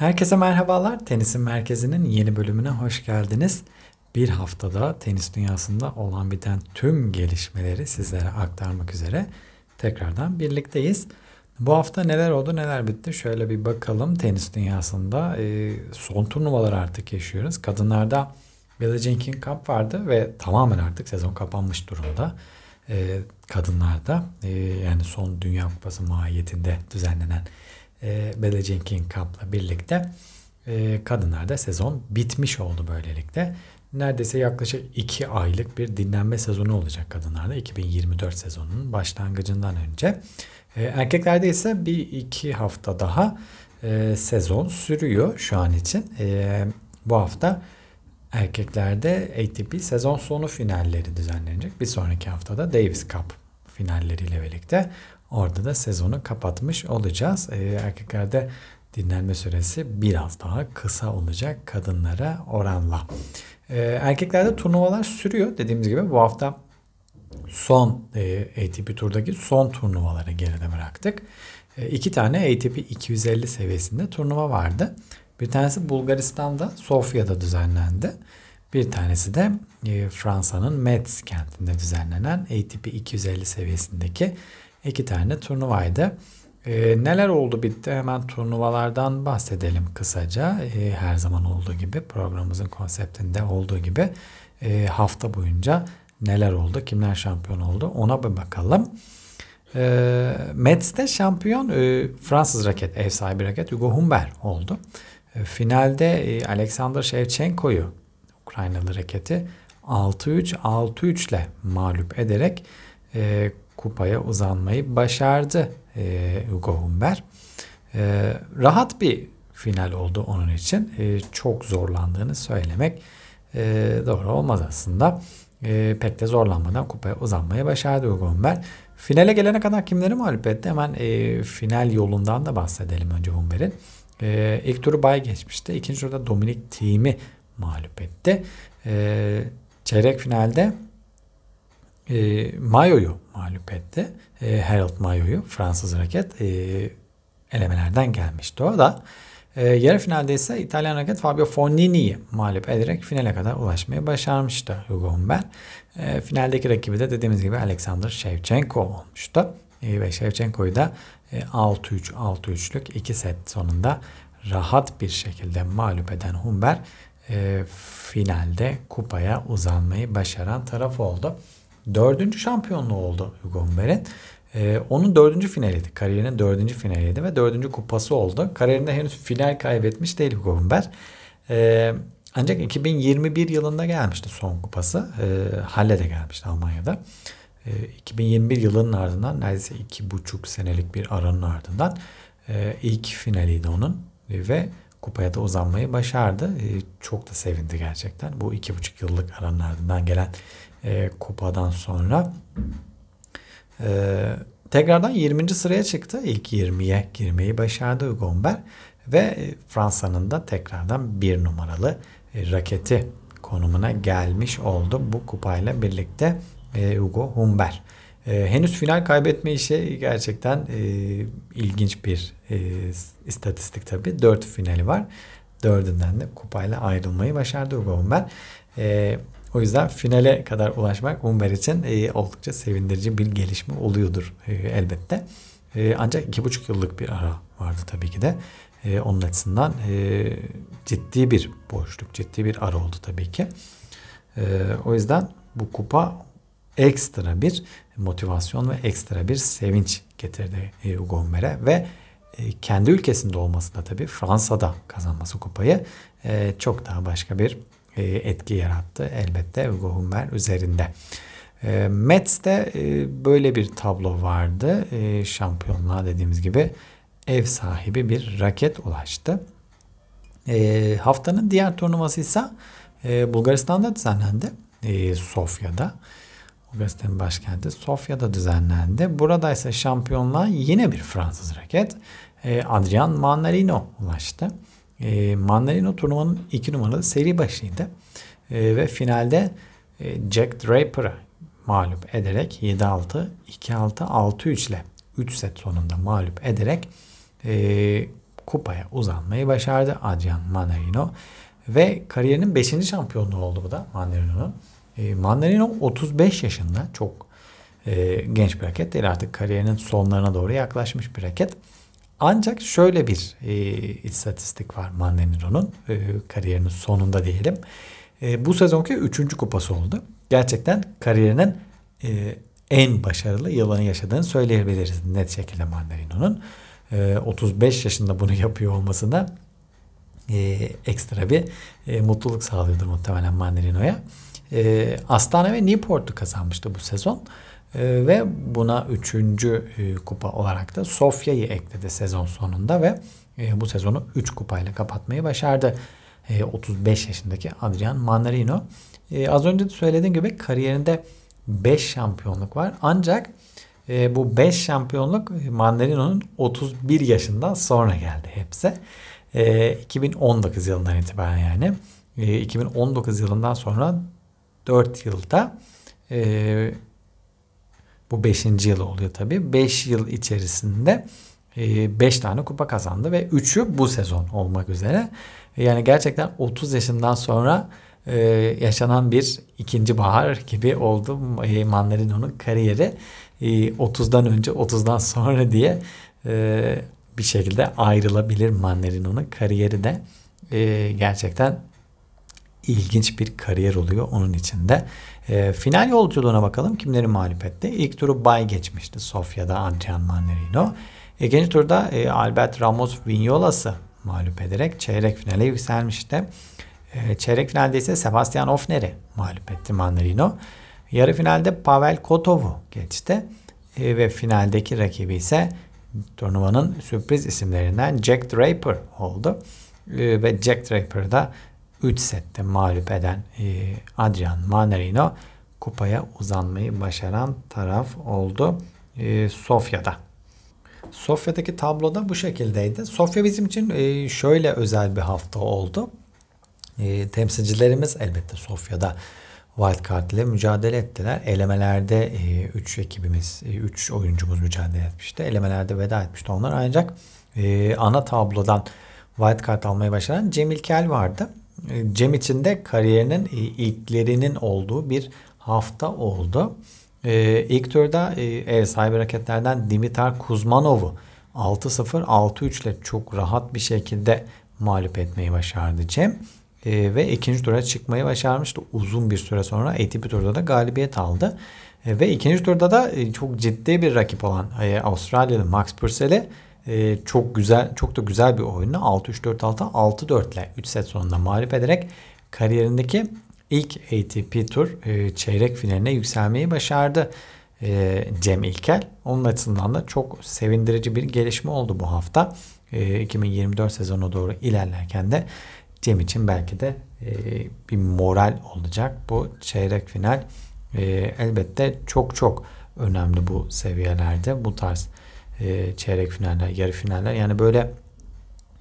Herkese merhabalar. Tenisin Merkezi'nin yeni bölümüne hoş geldiniz. Bir haftada tenis dünyasında olan biten tüm gelişmeleri sizlere aktarmak üzere tekrardan birlikteyiz. Bu hafta neler oldu neler bitti şöyle bir bakalım tenis dünyasında e, son turnuvalar artık yaşıyoruz. Kadınlarda Billie Jean King Cup vardı ve tamamen artık sezon kapanmış durumda. E, kadınlarda e, yani son Dünya Kupası mahiyetinde düzenlenen e, Billie Jean Cup'la birlikte e, kadınlarda sezon bitmiş oldu böylelikle. Neredeyse yaklaşık 2 aylık bir dinlenme sezonu olacak kadınlarda 2024 sezonunun başlangıcından önce. E, erkeklerde ise bir iki hafta daha e, sezon sürüyor şu an için. E, bu hafta erkeklerde ATP sezon sonu finalleri düzenlenecek. Bir sonraki haftada Davis Cup finalleriyle birlikte orada da sezonu kapatmış olacağız. E, erkeklerde dinlenme süresi biraz daha kısa olacak kadınlara oranla. E, erkeklerde turnuvalar sürüyor. Dediğimiz gibi bu hafta son e, ATP turdaki son turnuvaları geride bıraktık. E, iki tane ATP 250 seviyesinde turnuva vardı. Bir tanesi Bulgaristan'da Sofya'da düzenlendi. Bir tanesi de e, Fransa'nın Metz kentinde düzenlenen ATP 250 seviyesindeki iki tane turnuvaydı. E, neler oldu bitti hemen turnuvalardan bahsedelim kısaca. E, her zaman olduğu gibi programımızın konseptinde olduğu gibi e, hafta boyunca neler oldu, kimler şampiyon oldu ona bir bakalım. E, Metz'te şampiyon e, Fransız raket, ev sahibi raket Hugo Humbert oldu. E, finalde e, Alexander Shevchenko'yu Ukraynalı raketi 6-3 6-3 ile mağlup ederek e, kupaya uzanmayı başardı e, Hugo Humbert. E, rahat bir final oldu onun için. E, çok zorlandığını söylemek e, doğru olmaz aslında. E, pek de zorlanmadan kupaya uzanmayı başardı Hugo Humbert. Finale gelene kadar kimleri mağlup etti? Hemen e, final yolundan da bahsedelim önce Humbert'in. E, ilk turu bay geçmişti. İkinci turda Dominik Thiem'i mağlup etti. E, çeyrek finalde e, Mayo'yu mağlup etti. E, Harold Mayo'yu Fransız raket e, elemelerden gelmişti o da. E, yarı finalde ise İtalyan raket Fabio Fognini'yi mağlup ederek finale kadar ulaşmayı başarmıştı Hugo Humbert. E, finaldeki rakibi de dediğimiz gibi Alexander Shevchenko olmuştu. E, ve Shevchenko'yu da e, 6-3 6-3'lük iki set sonunda rahat bir şekilde mağlup eden Humbert e, finalde kupaya uzanmayı başaran taraf oldu. Dördüncü şampiyonluğu oldu Hugo Humbert'in. Ee, onun dördüncü finaliydi. Kariyerinin dördüncü finaliydi ve dördüncü kupası oldu. Kariyerinde henüz final kaybetmiş değil Hugo Humbert. Ee, ancak 2021 yılında gelmişti son kupası. Ee, Halle'de gelmişti Almanya'da. Ee, 2021 yılının ardından neredeyse iki buçuk senelik bir aranın ardından e, ilk finaliydi onun. Ve kupaya da uzanmayı başardı. E, çok da sevindi gerçekten. Bu iki buçuk yıllık aranın ardından gelen e, kupadan sonra. E, tekrardan 20. sıraya çıktı. İlk 20'ye girmeyi başardı Hugo Humbert. Ve e, Fransa'nın da tekrardan bir numaralı e, raketi konumuna gelmiş oldu bu kupayla birlikte e, Hugo Humbert. E, henüz final kaybetme işi gerçekten ilginç bir istatistik tabii. Dört finali var. Dördünden de kupayla ayrılmayı başardı Hugo Humbert. E, o yüzden finale kadar ulaşmak Humber için e, oldukça sevindirici bir gelişme oluyordur e, elbette. E, ancak iki buçuk yıllık bir ara vardı tabii ki de. E, onun açısından e, ciddi bir boşluk, ciddi bir ara oldu tabii ki. E, o yüzden bu kupa ekstra bir motivasyon ve ekstra bir sevinç getirdi e, Hugo Humber'e ve e, kendi ülkesinde olması da tabii Fransa'da kazanması kupayı e, çok daha başka bir e, etki yarattı elbette Hugo Humbert üzerinde. E, Metz'te e, böyle bir tablo vardı. E, şampiyonluğa dediğimiz gibi ev sahibi bir raket ulaştı. Haftanın diğer turnuvası ise Bulgaristan'da düzenlendi. Sofya'da. Bulgaristan'ın başkenti Sofya'da düzenlendi. Burada ise şampiyonluğa yine bir Fransız raket Adrian Manarino ulaştı. E, Mandarino turnuvanın iki numaralı seri başıydı. E, ve finalde e, Jack Draper'ı mağlup ederek 7-6, 2-6, 6-3 ile 3 set sonunda mağlup ederek e, kupaya uzanmayı başardı Adrian Manarino. Ve kariyerinin 5. şampiyonluğu oldu bu da Manarino'nun. E, Manarino 35 yaşında çok e, genç bir raket değil artık kariyerinin sonlarına doğru yaklaşmış bir raket. Ancak şöyle bir e, istatistik var Manarino'nun e, kariyerinin sonunda diyelim. E, bu sezonki 3. kupası oldu. Gerçekten kariyerinin e, en başarılı yılını yaşadığını söyleyebiliriz net şekilde Mandarino'nun. E, 35 yaşında bunu yapıyor olmasına e, ekstra bir e, mutluluk sağlıyordur muhtemelen Mandarino'ya. E, Astana ve Newport'u kazanmıştı bu sezon. E, ve buna üçüncü e, kupa olarak da Sofya'yı ekledi sezon sonunda ve e, bu sezonu 3 kupayla kapatmayı başardı. E, 35 yaşındaki Adrian Manarino. E, az önce de söylediğim gibi kariyerinde 5 şampiyonluk var. Ancak e, bu 5 şampiyonluk Mandarino'nun 31 yaşından sonra geldi hepsi. E, 2019 yılından itibaren yani. E, 2019 yılından sonra 4 yılda e, bu 5. yıl oluyor tabii. 5 yıl içerisinde 5 e, tane kupa kazandı ve 3'ü bu sezon olmak üzere. Yani gerçekten 30 yaşından sonra e, yaşanan bir ikinci bahar gibi oldu e, Mandarino'nun kariyeri. E, 30'dan önce 30'dan sonra diye e, bir şekilde ayrılabilir Mandarino'nun kariyeri de e, gerçekten ilginç bir kariyer oluyor onun içinde. E, final yolculuğuna bakalım kimleri mağlup etti. İlk turu bay geçmişti Sofya'da Adrian Mandarino. İkinci turda e, Albert Ramos Vinyolas'ı mağlup ederek çeyrek finale yükselmişti. E, çeyrek finalde ise Sebastian Ofner'i mağlup etti Mandarino. Yarı finalde Pavel Kotov'u geçti. E, ve finaldeki rakibi ise turnuvanın sürpriz isimlerinden Jack Draper oldu. E, ve Jack Draper'da 3 sette mağlup eden e, Adrian Manarino kupaya uzanmayı başaran taraf oldu e, Sofya'da. Sofya'daki tabloda bu şekildeydi. Sofya bizim için e, şöyle özel bir hafta oldu. Temsilcilerimiz elbette Sofya'da wildcard ile mücadele ettiler. Elemelerde 3 e, ekibimiz, 3 e, oyuncumuz mücadele etmişti. Elemelerde veda etmişti onlar. Ancak ana tablodan wildcard almayı başaran Cem İlkel vardı. E, Cem için de kariyerinin e, ilklerinin olduğu bir hafta oldu. E, ilk turda e, ev sahibi raketlerden Dimitar Kuzmanov'u 6-0, 6-3 ile çok rahat bir şekilde mağlup etmeyi başardı Cem. E, ve ikinci tura çıkmayı başarmıştı. Uzun bir süre sonra ATP turda da galibiyet aldı. E, ve ikinci turda da e, çok ciddi bir rakip olan e, Avustralyalı Max Purcell'i e, çok güzel, çok da güzel bir oyunla 6-3-4-6, 6-4 ile 3 set sonunda mağlup ederek kariyerindeki ilk ATP Tur e, çeyrek finaline yükselmeyi başardı e, Cem İlkel. Onun açısından da çok sevindirici bir gelişme oldu bu hafta. E, 2024 sezonu doğru ilerlerken de Cem için belki de e, bir moral olacak bu çeyrek final. Elbette çok çok önemli bu seviyelerde bu tarz e, çeyrek finaller, yarı finaller. Yani böyle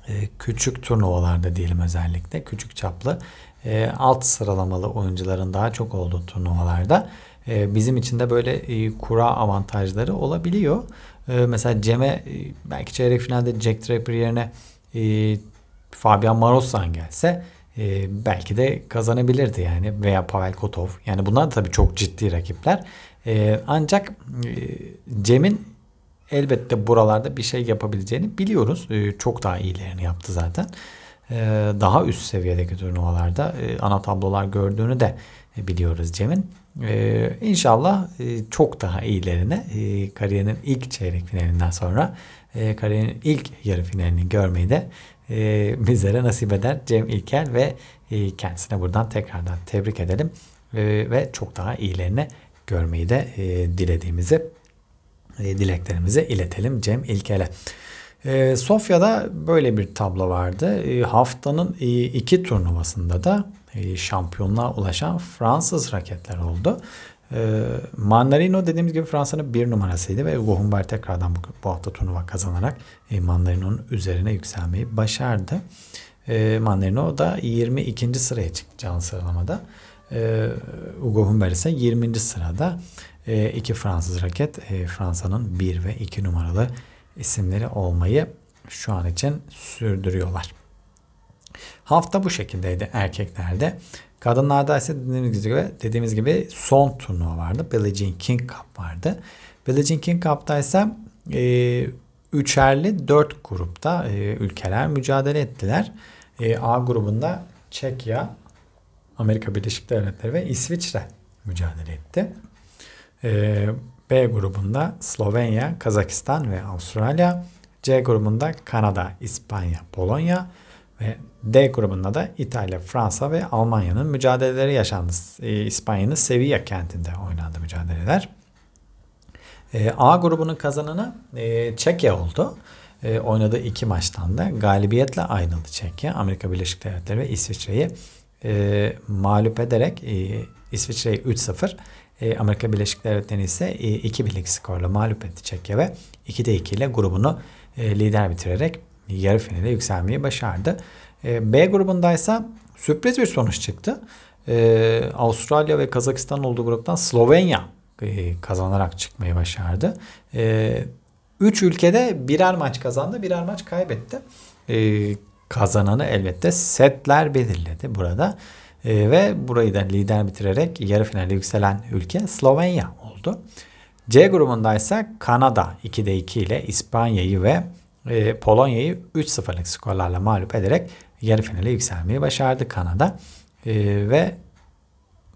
e, küçük turnuvalarda diyelim özellikle küçük çaplı e, alt sıralamalı oyuncuların daha çok olduğu turnuvalarda bizim için de böyle kura avantajları olabiliyor. Mesela Cem'e belki çeyrek finalde Jack Draper yerine Fabian Marozsan gelse belki de kazanabilirdi yani veya Pavel Kotov. Yani bunlar tabii çok ciddi rakipler. Ancak Cem'in elbette buralarda bir şey yapabileceğini biliyoruz. E, çok daha iyilerini yaptı zaten. E, daha üst seviyedeki turnuvalarda e, ana tablolar gördüğünü de biliyoruz Cem'in. E, inşallah e, çok daha iyilerine e, kariyerinin ilk çeyrek finalinden sonra e, kariyerinin ilk yarı finalini görmeyi de e, bizlere nasip eder Cem İlker ve e, kendisine buradan tekrardan tebrik edelim e, ve çok daha iyilerini görmeyi de e, dilediğimizi e, dileklerimizi iletelim Cem İlker'e. E, Sofya'da böyle bir tablo vardı. E, haftanın e, iki turnuvasında da e, şampiyonluğa ulaşan Fransız raketler oldu. E, Mandarino dediğimiz gibi Fransa'nın bir numarasıydı ve Hugo Humbert tekrardan bu, bu hafta turnuva kazanarak e, Mandarino'nun üzerine yükselmeyi başardı. E, Mandarino da 22. sıraya çıktı can sıralamada. E, Hugo Humbert ise 20. sırada. E, iki Fransız raket e, Fransa'nın 1 ve 2 numaralı isimleri olmayı şu an için sürdürüyorlar. Hafta bu şekildeydi erkeklerde. Kadınlarda ise dediğimiz gibi, dediğimiz gibi son turnuva vardı. Billie Jean King Cup vardı. Billie Jean King Cup'ta ise e, üçerli dört grupta e, ülkeler mücadele ettiler. E, A grubunda Çekya, Amerika Birleşik Devletleri ve İsviçre mücadele etti. E, B grubunda Slovenya, Kazakistan ve Avustralya. C grubunda Kanada, İspanya, Polonya ve D grubunda da İtalya, Fransa ve Almanya'nın mücadeleleri yaşandı. E, İspanya'nın Sevilla kentinde oynandı mücadeleler. E, A grubunun kazananı e, Çekya oldu. E, oynadığı iki maçtan da galibiyetle ayrıldı Çekya. Amerika Birleşik Devletleri ve İsviçre'yi e, mağlup ederek e, İsviçre'yi 3-0 e, Amerika Birleşik Devletleri ise e, 2 birlik skorla mağlup etti Çekya ve 2'de 2 ile grubunu e, lider bitirerek yarı finale yükselmeyi başardı. E, B grubundaysa sürpriz bir sonuç çıktı. E, Avustralya ve Kazakistan olduğu gruptan Slovenya e, kazanarak çıkmayı başardı. E, üç ülkede birer maç kazandı, birer maç kaybetti. E, kazananı elbette setler belirledi burada. E, ve burayı da lider bitirerek yarı finale yükselen ülke Slovenya oldu. C grubundaysa Kanada 2'de 2 ile İspanya'yı ve e, Polonya'yı 3-0'lık skorlarla mağlup ederek yarı finale yükselmeyi başardı Kanada. E, ve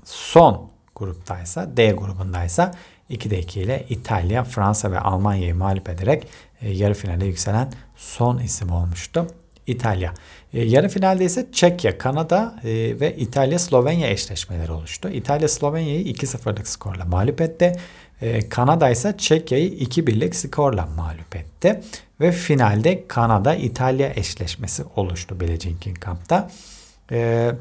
son gruptaysa D grubundaysa 2'de 2 ile İtalya, Fransa ve Almanya'yı mağlup ederek e, yarı finale yükselen son isim olmuştu. İtalya. E, yarı finalde ise Çekya, Kanada e, ve İtalya-Slovenya eşleşmeleri oluştu. İtalya Slovenya'yı 2-0'lık skorla mağlup etti. E, Kanada ise Çekya'yı 2-1'lik skorla mağlup etti. Ve finalde Kanada-İtalya eşleşmesi oluştu King Cup'ta. E,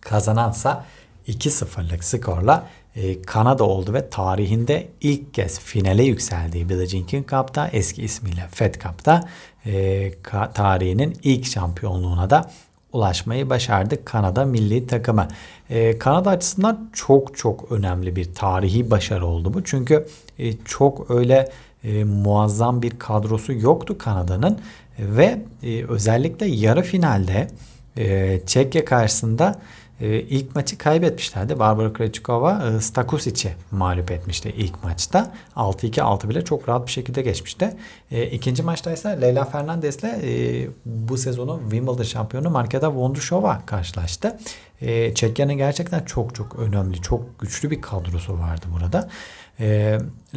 kazanansa 2-0'lık skorla e, Kanada oldu ve tarihinde ilk kez finale yükseldiği Billie Jean King Cup'ta eski ismiyle Fed Cup'ta e, tarihinin ilk şampiyonluğuna da ulaşmayı başardı Kanada milli takımı. E, Kanada açısından çok çok önemli bir tarihi başarı oldu bu. Çünkü e, çok öyle e, muazzam bir kadrosu yoktu Kanada'nın ve e, özellikle yarı finalde e, Çekya karşısında e, ilk maçı kaybetmişlerdi. Barbara Krejcikova e, Stakusic'i mağlup etmişti ilk maçta. 6-2 6-1'le çok rahat bir şekilde geçmişti. E, ikinci maçta ise Leyla Fernandez'le e, bu sezonun Wimbledon şampiyonu Marketa Vondrushova karşılaştı. E, Çekya'nın gerçekten çok çok önemli, çok güçlü bir kadrosu vardı burada.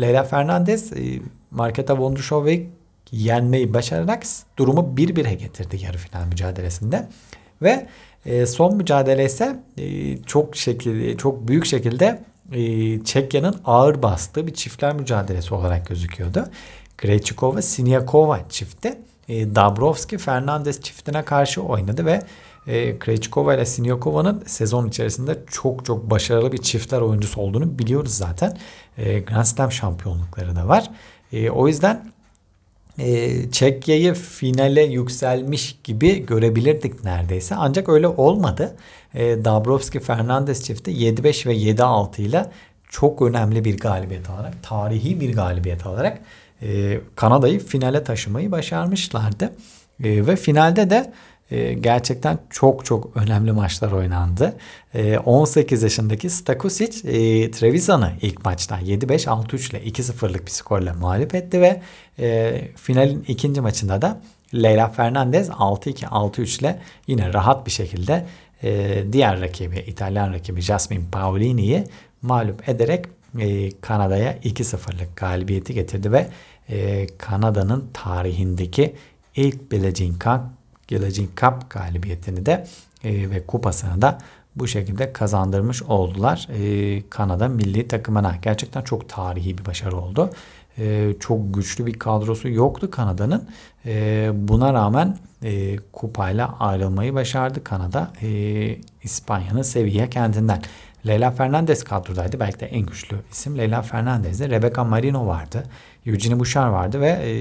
Leyla Fernandez e, Marketa Vondrashova'yı yenmeyi başararak durumu 1-1'e getirdi yarı final mücadelesinde. Ve e, son mücadele ise e, çok şekilde çok büyük şekilde e, Çekya'nın ağır bastığı bir çiftler mücadelesi olarak gözüküyordu. Krejcikova Siniakova çifti e, Dabrowski Fernandez çiftine karşı oynadı ve e, Krejcikova ile Siniakova'nın sezon içerisinde çok çok başarılı bir çiftler oyuncusu olduğunu biliyoruz zaten. Grand Slam şampiyonlukları da var. O yüzden e, Çekya'yı finale yükselmiş gibi görebilirdik neredeyse. Ancak öyle olmadı. E, Dabrowski Fernandez çifti 7-5 ve 7-6 ile çok önemli bir galibiyet alarak, tarihi bir galibiyet alarak e, Kanada'yı finale taşımayı başarmışlardı. E, ve finalde de e, gerçekten çok çok önemli maçlar oynandı. E, 18 yaşındaki Stakusic e, ilk maçta 7-5 6-3 ile 2-0'lık bir skorla mağlup etti ve e, finalin ikinci maçında da Leyla Fernandez 6-2 6-3 ile yine rahat bir şekilde e, diğer rakibi İtalyan rakibi Jasmine Paolini'yi mağlup ederek e, Kanada'ya 2-0'lık galibiyeti getirdi ve Kanada'nın tarihindeki ilk Billie Cup Geleceğin Cup galibiyetini de e, ve kupasını da bu şekilde kazandırmış oldular e, Kanada milli takımına. Gerçekten çok tarihi bir başarı oldu. E, çok güçlü bir kadrosu yoktu Kanada'nın. E, buna rağmen e, kupayla ayrılmayı başardı Kanada. E, İspanya'nın Sevilla kentinden. Leyla Fernandez kadrodaydı. Belki de en güçlü isim Leyla Fernandez'de. Rebecca Marino vardı. Eugenie Bouchard vardı ve e,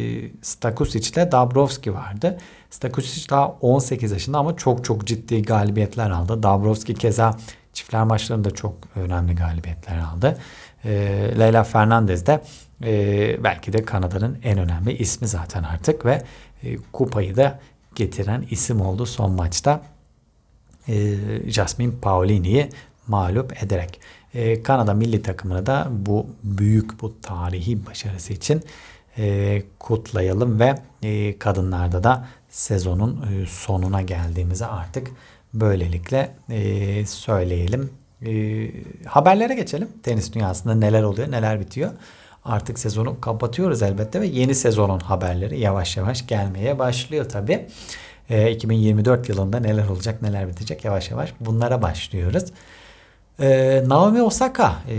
Stakusic ile Dabrowski vardı. Stakusic daha 18 yaşında ama çok çok ciddi galibiyetler aldı. Dabrowski keza çiftler maçlarında çok önemli galibiyetler aldı. E, Leyla Fernandez de e, belki de Kanada'nın en önemli ismi zaten artık ve e, kupayı da getiren isim oldu son maçta. E, Jasmine Paolini'yi mağlup ederek. E, Kanada milli takımını da bu büyük bu tarihi başarısı için e, kutlayalım ve e, kadınlarda da sezonun e, sonuna geldiğimizi artık böylelikle söyleyelim. Haberlere geçelim. Tenis dünyasında neler oluyor, neler bitiyor. Artık sezonu kapatıyoruz elbette ve yeni sezonun haberleri yavaş yavaş gelmeye başlıyor tabii. E, 2024 yılında neler olacak, neler bitecek yavaş yavaş bunlara başlıyoruz. E, Naomi Osaka e,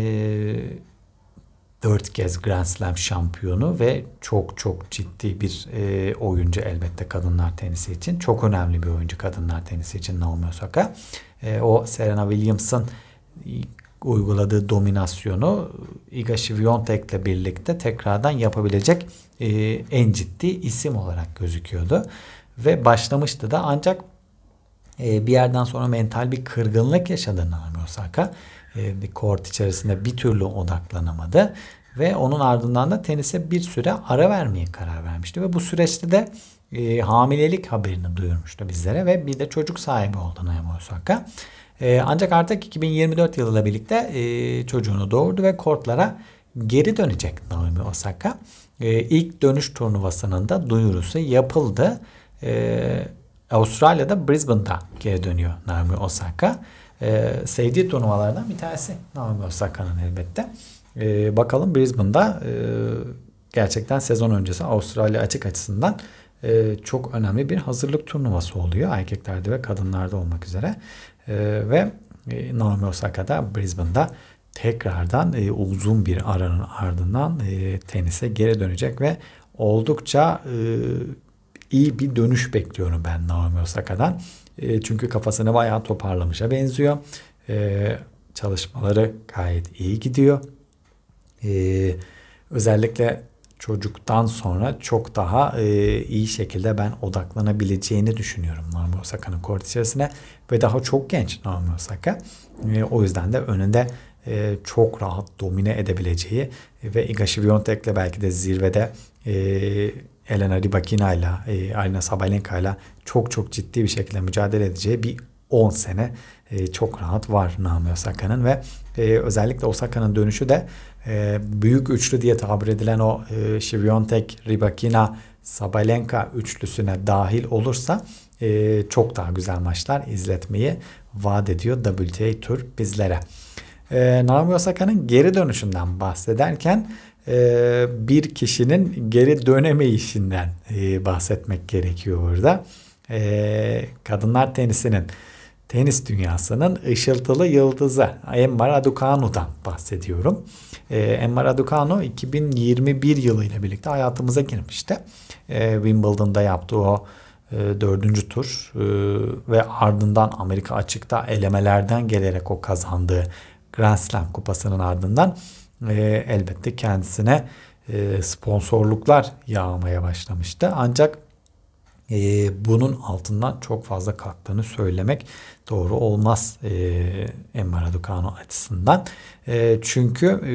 4 kez Grand Slam şampiyonu ve çok çok ciddi bir e, oyuncu elbette kadınlar tenisi için. Çok önemli bir oyuncu kadınlar tenisi için Naomi Osaka. E, o Serena Williams'ın uyguladığı dominasyonu Iga Świątek'le birlikte tekrardan yapabilecek e, en ciddi isim olarak gözüküyordu. Ve başlamıştı da ancak e, bir yerden sonra mental bir kırgınlık yaşadı Naomi Osaka. E, bir kort içerisinde bir türlü odaklanamadı ve onun ardından da tenise bir süre ara vermeye karar vermişti ve bu süreçte de e, hamilelik haberini duyurmuştu bizlere ve bir de çocuk sahibi oldu Naomi Osaka. E, ancak artık 2024 yılıyla birlikte e, çocuğunu doğurdu ve kortlara geri dönecek Naomi Osaka. E, ilk dönüş turnuvasının da duyurusu yapıldı. E, Avustralya'da Brisbane'da geri dönüyor Naomi Osaka. E, sevdiği turnuvalardan bir tanesi Naomi Osaka'nın elbette. E, bakalım Brisbane'da e, gerçekten sezon öncesi Avustralya açık açısından e, çok önemli bir hazırlık turnuvası oluyor. Erkeklerde ve kadınlarda olmak üzere. E, ve e, Naomi Osaka da Brisbane'da tekrardan e, uzun bir aranın ardından e, tenise geri dönecek ve oldukça e, iyi bir dönüş bekliyorum ben Naomi Osaka'dan. E, çünkü kafasını bayağı toparlamışa benziyor. E, çalışmaları gayet iyi gidiyor. E, özellikle çocuktan sonra çok daha e, iyi şekilde ben odaklanabileceğini düşünüyorum Naomi Osaka'nın kort içerisine ve daha çok genç Naomi Osaka. E, o yüzden de önünde e, çok rahat domine edebileceği ve Iga Świątek'le belki de zirvede e, Elena Rybakina ile e, Arina Sabalenka ile çok çok ciddi bir şekilde mücadele edeceği bir 10 sene e, çok rahat var Naomi Osaka'nın ve e, özellikle Osaka'nın dönüşü de e, büyük üçlü diye tabir edilen o e, Świątek, Rybakina, Sabalenka üçlüsüne dahil olursa e, çok daha güzel maçlar izletmeyi vaat ediyor WTA Tur bizlere. E, Naomi Osaka'nın geri dönüşünden bahsederken e, bir kişinin geri dönemeyişinden e, bahsetmek gerekiyor burada. E, kadınlar tenisinin tenis dünyasının ışıltılı yıldızı Emma Raducanu'dan bahsediyorum. E, Emma Raducanu 2021 yılıyla birlikte hayatımıza girmişti. E, Wimbledon'da yaptığı o e, dördüncü tur e, ve ardından Amerika açıkta elemelerden gelerek o kazandığı Grand Slam kupasının ardından e, elbette kendisine e, sponsorluklar yağmaya başlamıştı. Ancak e, bunun altından çok fazla kalktığını söylemek doğru olmaz e, Emma Raducanu açısından. E, çünkü e,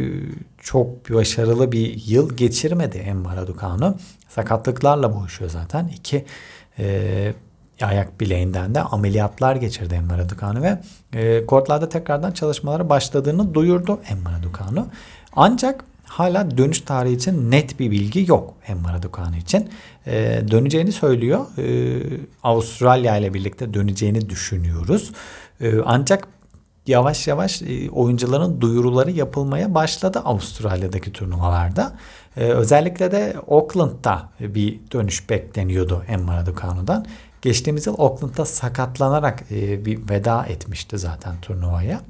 çok başarılı bir yıl geçirmedi Emma Raducanu. Sakatlıklarla boğuşuyor zaten. İki e, ayak bileğinden de ameliyatlar geçirdi Emma Raducanu ve e, kortlarda tekrardan çalışmalara başladığını duyurdu Emma Raducanu. Ancak hala dönüş tarihi için net bir bilgi yok Emma Raducanu için. Ee, döneceğini söylüyor. Ee, Avustralya ile birlikte döneceğini düşünüyoruz. Ee, ancak yavaş yavaş e, oyuncuların duyuruları yapılmaya başladı Avustralya'daki turnuvalarda. Ee, özellikle de Auckland'da bir dönüş bekleniyordu Emma Raducanu'dan. Geçtiğimiz yıl Auckland'da sakatlanarak e, bir veda etmişti zaten turnuvaya.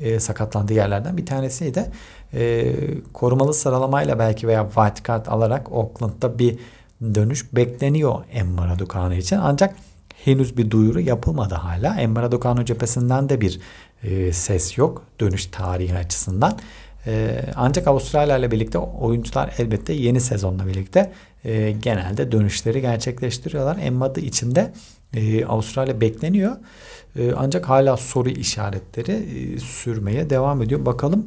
E, sakatlandığı yerlerden bir tanesiydi. E, korumalı sıralamayla belki veya white card alarak Auckland'da bir dönüş bekleniyor Emma Raducanu için. Ancak henüz bir duyuru yapılmadı hala. Emma Raducanu cephesinden de bir e, ses yok dönüş tarihi açısından. E, ancak Avustralya ile birlikte oyuncular elbette yeni sezonla birlikte e, genelde dönüşleri gerçekleştiriyorlar. Emma'da içinde e, Avustralya bekleniyor. E, ancak hala soru işaretleri e, sürmeye devam ediyor. Bakalım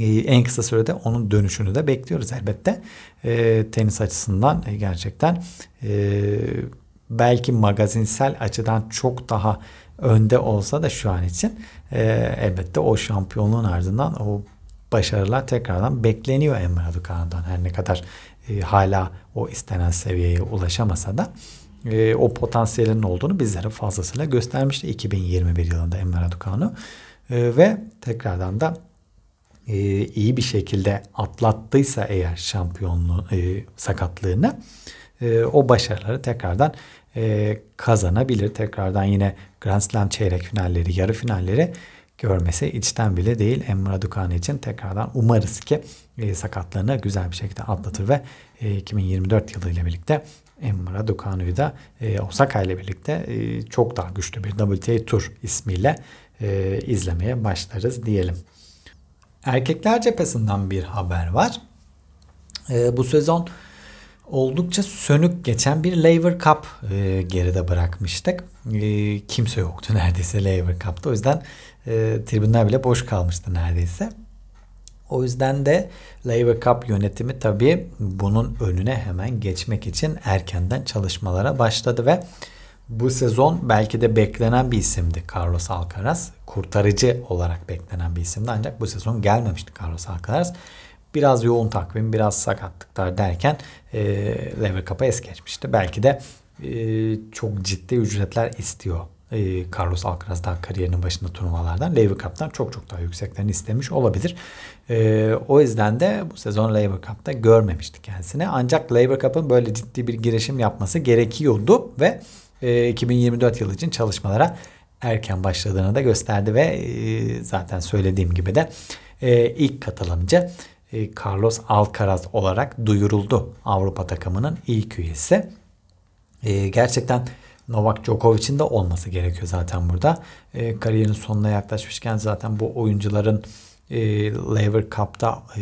e, en kısa sürede onun dönüşünü de bekliyoruz elbette. E, tenis açısından e, gerçekten e, belki magazinsel açıdan çok daha önde olsa da şu an için e, elbette o şampiyonluğun ardından o başarılar tekrardan bekleniyor Emre Raducanu'dan. Her ne kadar e, hala o istenen seviyeye ulaşamasa da e, o potansiyelinin olduğunu bizlere fazlasıyla göstermişti 2021 yılında Emre Raducanu. E, ve tekrardan da e, iyi bir şekilde atlattıysa eğer şampiyonluğu e, sakatlığını e, o başarıları tekrardan e, kazanabilir. Tekrardan yine Grand Slam çeyrek finalleri, yarı finalleri görmesi içten bile değil Emre Raducanu için tekrardan umarız ki e, sakatlığını güzel bir şekilde atlatır ve e, 2024 yılı ile birlikte Emre Raducanu'yu da e, Osaka ile birlikte e, çok daha güçlü bir WTA Tour ismiyle e, izlemeye başlarız diyelim. Erkekler cephesinden bir haber var. E, bu sezon oldukça sönük geçen bir Laver Cup e, geride bırakmıştık. E, kimse yoktu neredeyse Laver Cup'ta. O yüzden e, tribünler bile boş kalmıştı neredeyse. O yüzden de Labour Cup yönetimi tabii bunun önüne hemen geçmek için erkenden çalışmalara başladı ve bu sezon belki de beklenen bir isimdi Carlos Alcaraz. Kurtarıcı olarak beklenen bir isimdi ancak bu sezon gelmemişti Carlos Alcaraz. Biraz yoğun takvim, biraz sakatlıklar derken e, Lever Cup'a es geçmişti. Belki de e, çok ciddi ücretler istiyor e, Carlos Alcaraz daha kariyerinin başında turnuvalardan Lever Cup'tan çok çok daha yükseklerini istemiş olabilir. E, o yüzden de bu sezon Lever Cup'ta görmemişti kendisini. Ancak Lever Cup'ın böyle ciddi bir girişim yapması gerekiyordu ve e, 2024 yılı için çalışmalara erken başladığını da gösterdi ve e, zaten söylediğim gibi de e, ilk katılımcı e, Carlos Alcaraz olarak duyuruldu Avrupa takımının ilk üyesi. E, gerçekten Novak Djokovic'in de olması gerekiyor zaten burada. E, kariyerin sonuna yaklaşmışken zaten bu oyuncuların e, Lever Cup'ta e,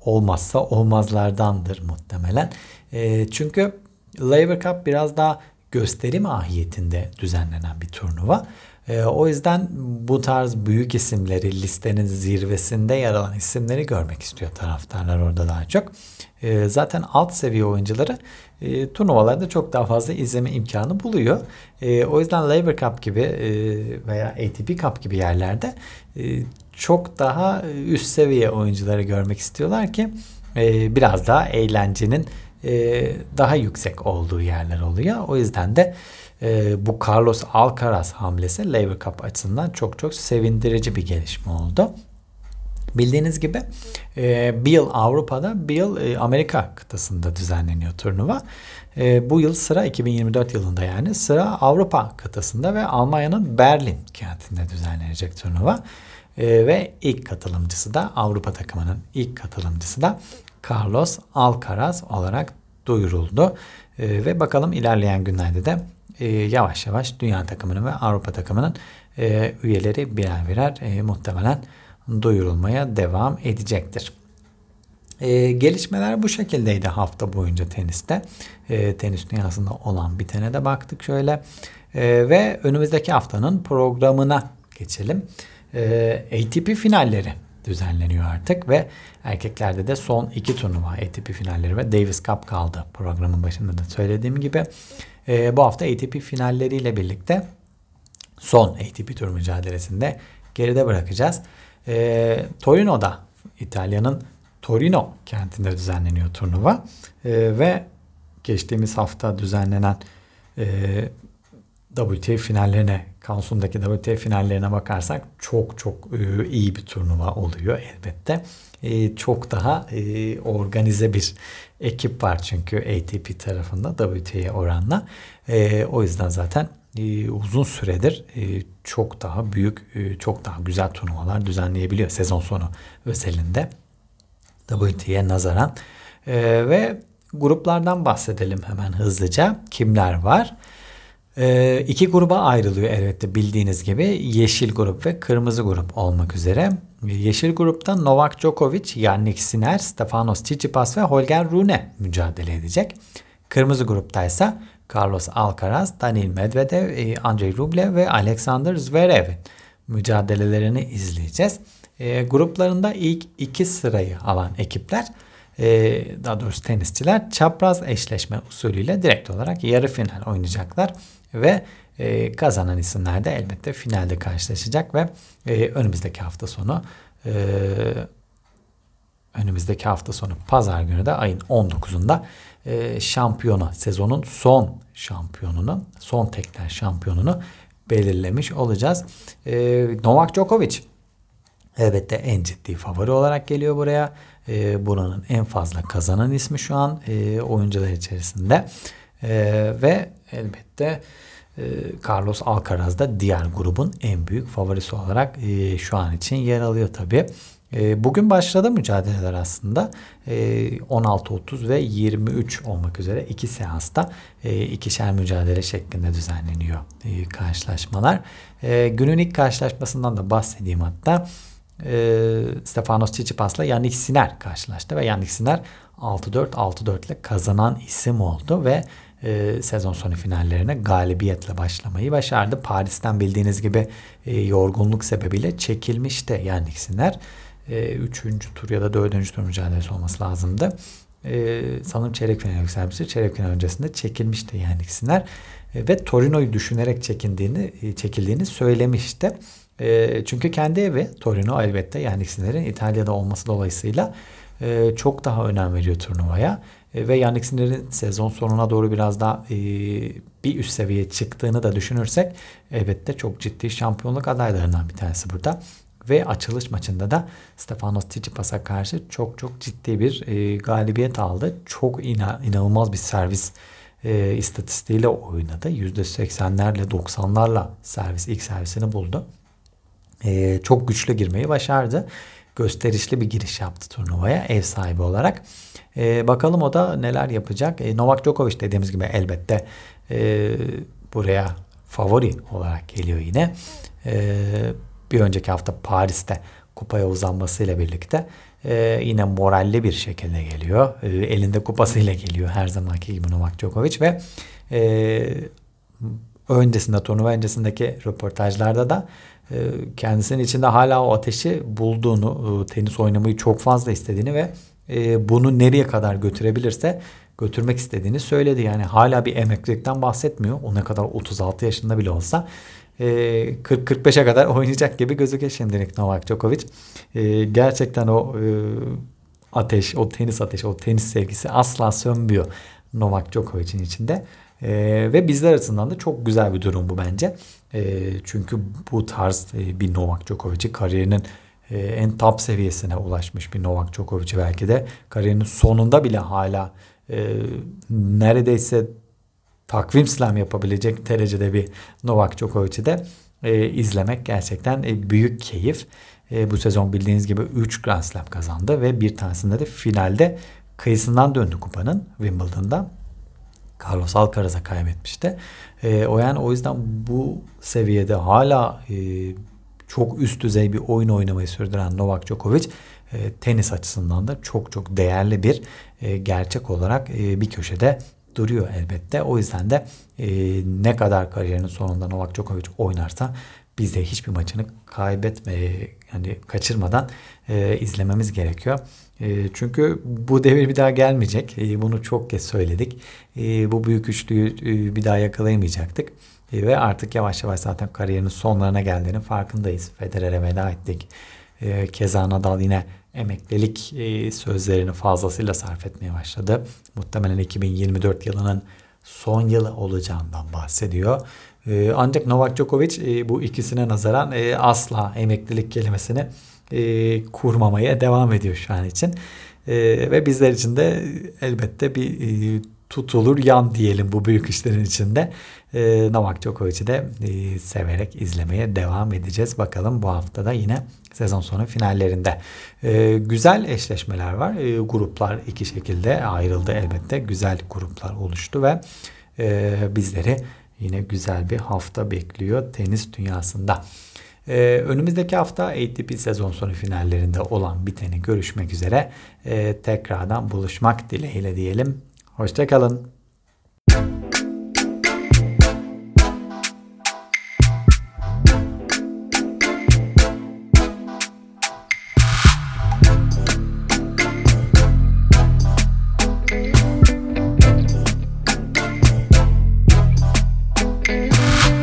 olmazsa olmazlardandır muhtemelen. E, çünkü Lever Cup biraz daha gösteri mahiyetinde düzenlenen bir turnuva. E, o yüzden bu tarz büyük isimleri listenin zirvesinde yer alan isimleri görmek istiyor taraftarlar orada daha çok. E, zaten alt seviye oyuncuları e, turnuvalarda çok daha fazla izleme imkanı buluyor. E, o yüzden Labour Cup gibi e, veya ATP Cup gibi yerlerde e, çok daha üst seviye oyuncuları görmek istiyorlar ki e, biraz daha eğlencenin e, daha yüksek olduğu yerler oluyor. O yüzden de e, bu Carlos Alcaraz hamlesi Labour Cup açısından çok çok sevindirici bir gelişme oldu. Bildiğiniz gibi e, bir yıl Avrupa'da bir yıl e, Amerika kıtasında düzenleniyor turnuva. E, bu yıl sıra 2024 yılında yani sıra Avrupa kıtasında ve Almanya'nın Berlin kentinde düzenlenecek turnuva. E, ve ilk katılımcısı da Avrupa takımının ilk katılımcısı da Carlos Alcaraz olarak duyuruldu. E, ve bakalım ilerleyen günlerde de e, yavaş yavaş dünya takımının ve Avrupa takımının e, üyeleri birer birer e, muhtemelen duyurulmaya devam edecektir. E, gelişmeler bu şekildeydi hafta boyunca teniste. E, tenis dünyasında olan bitene de baktık şöyle. E, ve önümüzdeki haftanın programına geçelim. E, ATP finalleri düzenleniyor artık ve erkeklerde de son iki turnuva ATP finalleri ve Davis Cup kaldı programın başında da söylediğim gibi. E, bu hafta ATP finalleriyle birlikte son ATP tur mücadelesinde geride bırakacağız. E, Torino'da İtalya'nın Torino kentinde düzenleniyor turnuva e, ve geçtiğimiz hafta düzenlenen e, WTA finallerine, Kansun'daki WTA finallerine bakarsak çok çok e, iyi bir turnuva oluyor elbette. E, çok daha e, organize bir ekip var çünkü ATP tarafında WTA oranla. O yüzden zaten uzun süredir çok daha büyük, çok daha güzel turnuvalar düzenleyebiliyor sezon sonu özelinde. WTA'ye nazaran. Ve gruplardan bahsedelim hemen hızlıca. Kimler var? E, iki gruba ayrılıyor elbette bildiğiniz gibi. Yeşil grup ve kırmızı grup olmak üzere. Yeşil grupta Novak Djokovic, Yannick Sinner, Stefanos Tsitsipas ve Holger Rune mücadele edecek. Kırmızı grupta ise Carlos Alcaraz, Daniil Medvedev, e, Andrei Rublev ve Alexander Zverev'in mücadelelerini izleyeceğiz. E, gruplarında ilk iki sırayı alan ekipler e, daha doğrusu tenisçiler çapraz eşleşme usulüyle direkt olarak yarı final oynayacaklar ve e, kazanan isimler de elbette finalde karşılaşacak ve e, önümüzdeki hafta sonu e, önümüzdeki hafta sonu pazar günü de ayın 19'unda e, şampiyonu sezonun son şampiyonunu son tekler şampiyonunu belirlemiş olacağız. E, Novak Djokovic elbette en ciddi favori olarak geliyor buraya. E, buranın en fazla kazanan ismi şu an e, oyuncular içerisinde. E, ve elbette e, Carlos Alcaraz da diğer grubun en büyük favorisi olarak e, şu an için yer alıyor tabii. E, bugün başladı mücadeleler aslında. E, 16.30 ve 23 olmak üzere iki seansta e, ikişer mücadele şeklinde düzenleniyor e, karşılaşmalar. E, günün ilk karşılaşmasından da bahsedeyim hatta. E, Stefanos Tsitsipas'la Yannick Sinner karşılaştı ve Yannick Sinner 6-4 6-4 ile kazanan isim oldu ve e, sezon sonu finallerine galibiyetle başlamayı başardı. Paris'ten bildiğiniz gibi e, yorgunluk sebebiyle çekilmişti Yannick Sinner. E, üçüncü tur ya da dördüncü tur mücadelesi olması lazımdı. E, sanırım çeyrek final yükselmişti. Çeyrek final öncesinde çekilmişti Yannick Sinner. E, ve Torino'yu düşünerek çekindiğini, e, çekildiğini söylemişti. E, çünkü kendi evi Torino elbette Yannick Sinner'in İtalya'da olması dolayısıyla e, çok daha önem veriyor turnuvaya. E, ve Yannick sezon sonuna doğru biraz daha e, bir üst seviyeye çıktığını da düşünürsek elbette çok ciddi şampiyonluk adaylarından bir tanesi burada. Ve açılış maçında da Stefanos Tsitsipas'a karşı çok çok ciddi bir e, galibiyet aldı. Çok ina, inanılmaz bir servis e, istatistiğiyle oynadı. %80'lerle 90'larla servis ilk servisini buldu. E, çok güçlü girmeyi başardı. Gösterişli bir giriş yaptı turnuvaya ev sahibi olarak. E, bakalım o da neler yapacak. E, Novak Djokovic dediğimiz gibi elbette e, buraya favori olarak geliyor yine. E, bir önceki hafta Paris'te kupaya uzanmasıyla birlikte e, yine moralli bir şekilde geliyor. E, elinde kupasıyla geliyor her zamanki gibi Novak Djokovic ve e, öncesinde turnuva öncesindeki röportajlarda da e, kendisinin içinde hala o ateşi bulduğunu, e, tenis oynamayı çok fazla istediğini ve e, bunu nereye kadar götürebilirse götürmek istediğini söyledi. Yani hala bir emeklilikten bahsetmiyor. O ne kadar 36 yaşında bile olsa 40-45'e kadar oynayacak gibi gözüküyor şimdilik Novak Djokovic. Gerçekten o ateş, o tenis ateşi, o tenis sevgisi asla sönmüyor Novak Djokovic'in içinde. Ve bizler açısından da çok güzel bir durum bu bence. çünkü bu tarz bir Novak Djokovic'i kariyerinin e, en top seviyesine ulaşmış bir Novak Djokovic belki de kariyerinin sonunda bile hala e, neredeyse takvim slam yapabilecek derecede bir Novak Djokovic'i de e, izlemek gerçekten e, büyük keyif. E, bu sezon bildiğiniz gibi 3 Grand Slam kazandı ve bir tanesinde de finalde kıyısından döndü kupanın Wimbledon'da. Carlos Alcaraz'a kaybetmişti. E, o yani o yüzden bu seviyede hala e, çok üst düzey bir oyun oynamayı sürdüren Novak Djokovic e, tenis açısından da çok çok değerli bir e, gerçek olarak e, bir köşede duruyor elbette. O yüzden de e, ne kadar kariyerinin sonunda Novak Djokovic oynarsa biz de hiçbir maçını kaybetme yani kaçırmadan e, izlememiz gerekiyor. E, çünkü bu devir bir daha gelmeyecek. E, bunu çok kez söyledik. E, bu büyük üçlüyü e, bir daha yakalayamayacaktık. E, ve artık yavaş yavaş zaten kariyerinin sonlarına geldiğinin farkındayız. Federer'e veda ettik. E, keza Nadal yine emeklilik e, sözlerini fazlasıyla sarf etmeye başladı. Muhtemelen 2024 yılının son yılı olacağından bahsediyor. E, ancak Novak Djokovic e, bu ikisine nazaran e, asla emeklilik kelimesini e, kurmamaya devam ediyor şu an için. E, ve bizler için de elbette bir tutulur yan diyelim bu büyük işlerin içinde. Novak Djokovic'i de severek izlemeye devam edeceğiz. Bakalım bu haftada yine sezon sonu finallerinde. Güzel eşleşmeler var. Gruplar iki şekilde ayrıldı elbette. Güzel gruplar oluştu ve e, bizleri yine güzel bir hafta bekliyor tenis dünyasında. Ee, önümüzdeki hafta ATP sezon sonu finallerinde olan biteni görüşmek üzere. Ee, tekrardan buluşmak dileğiyle diyelim. Hoşçakalın.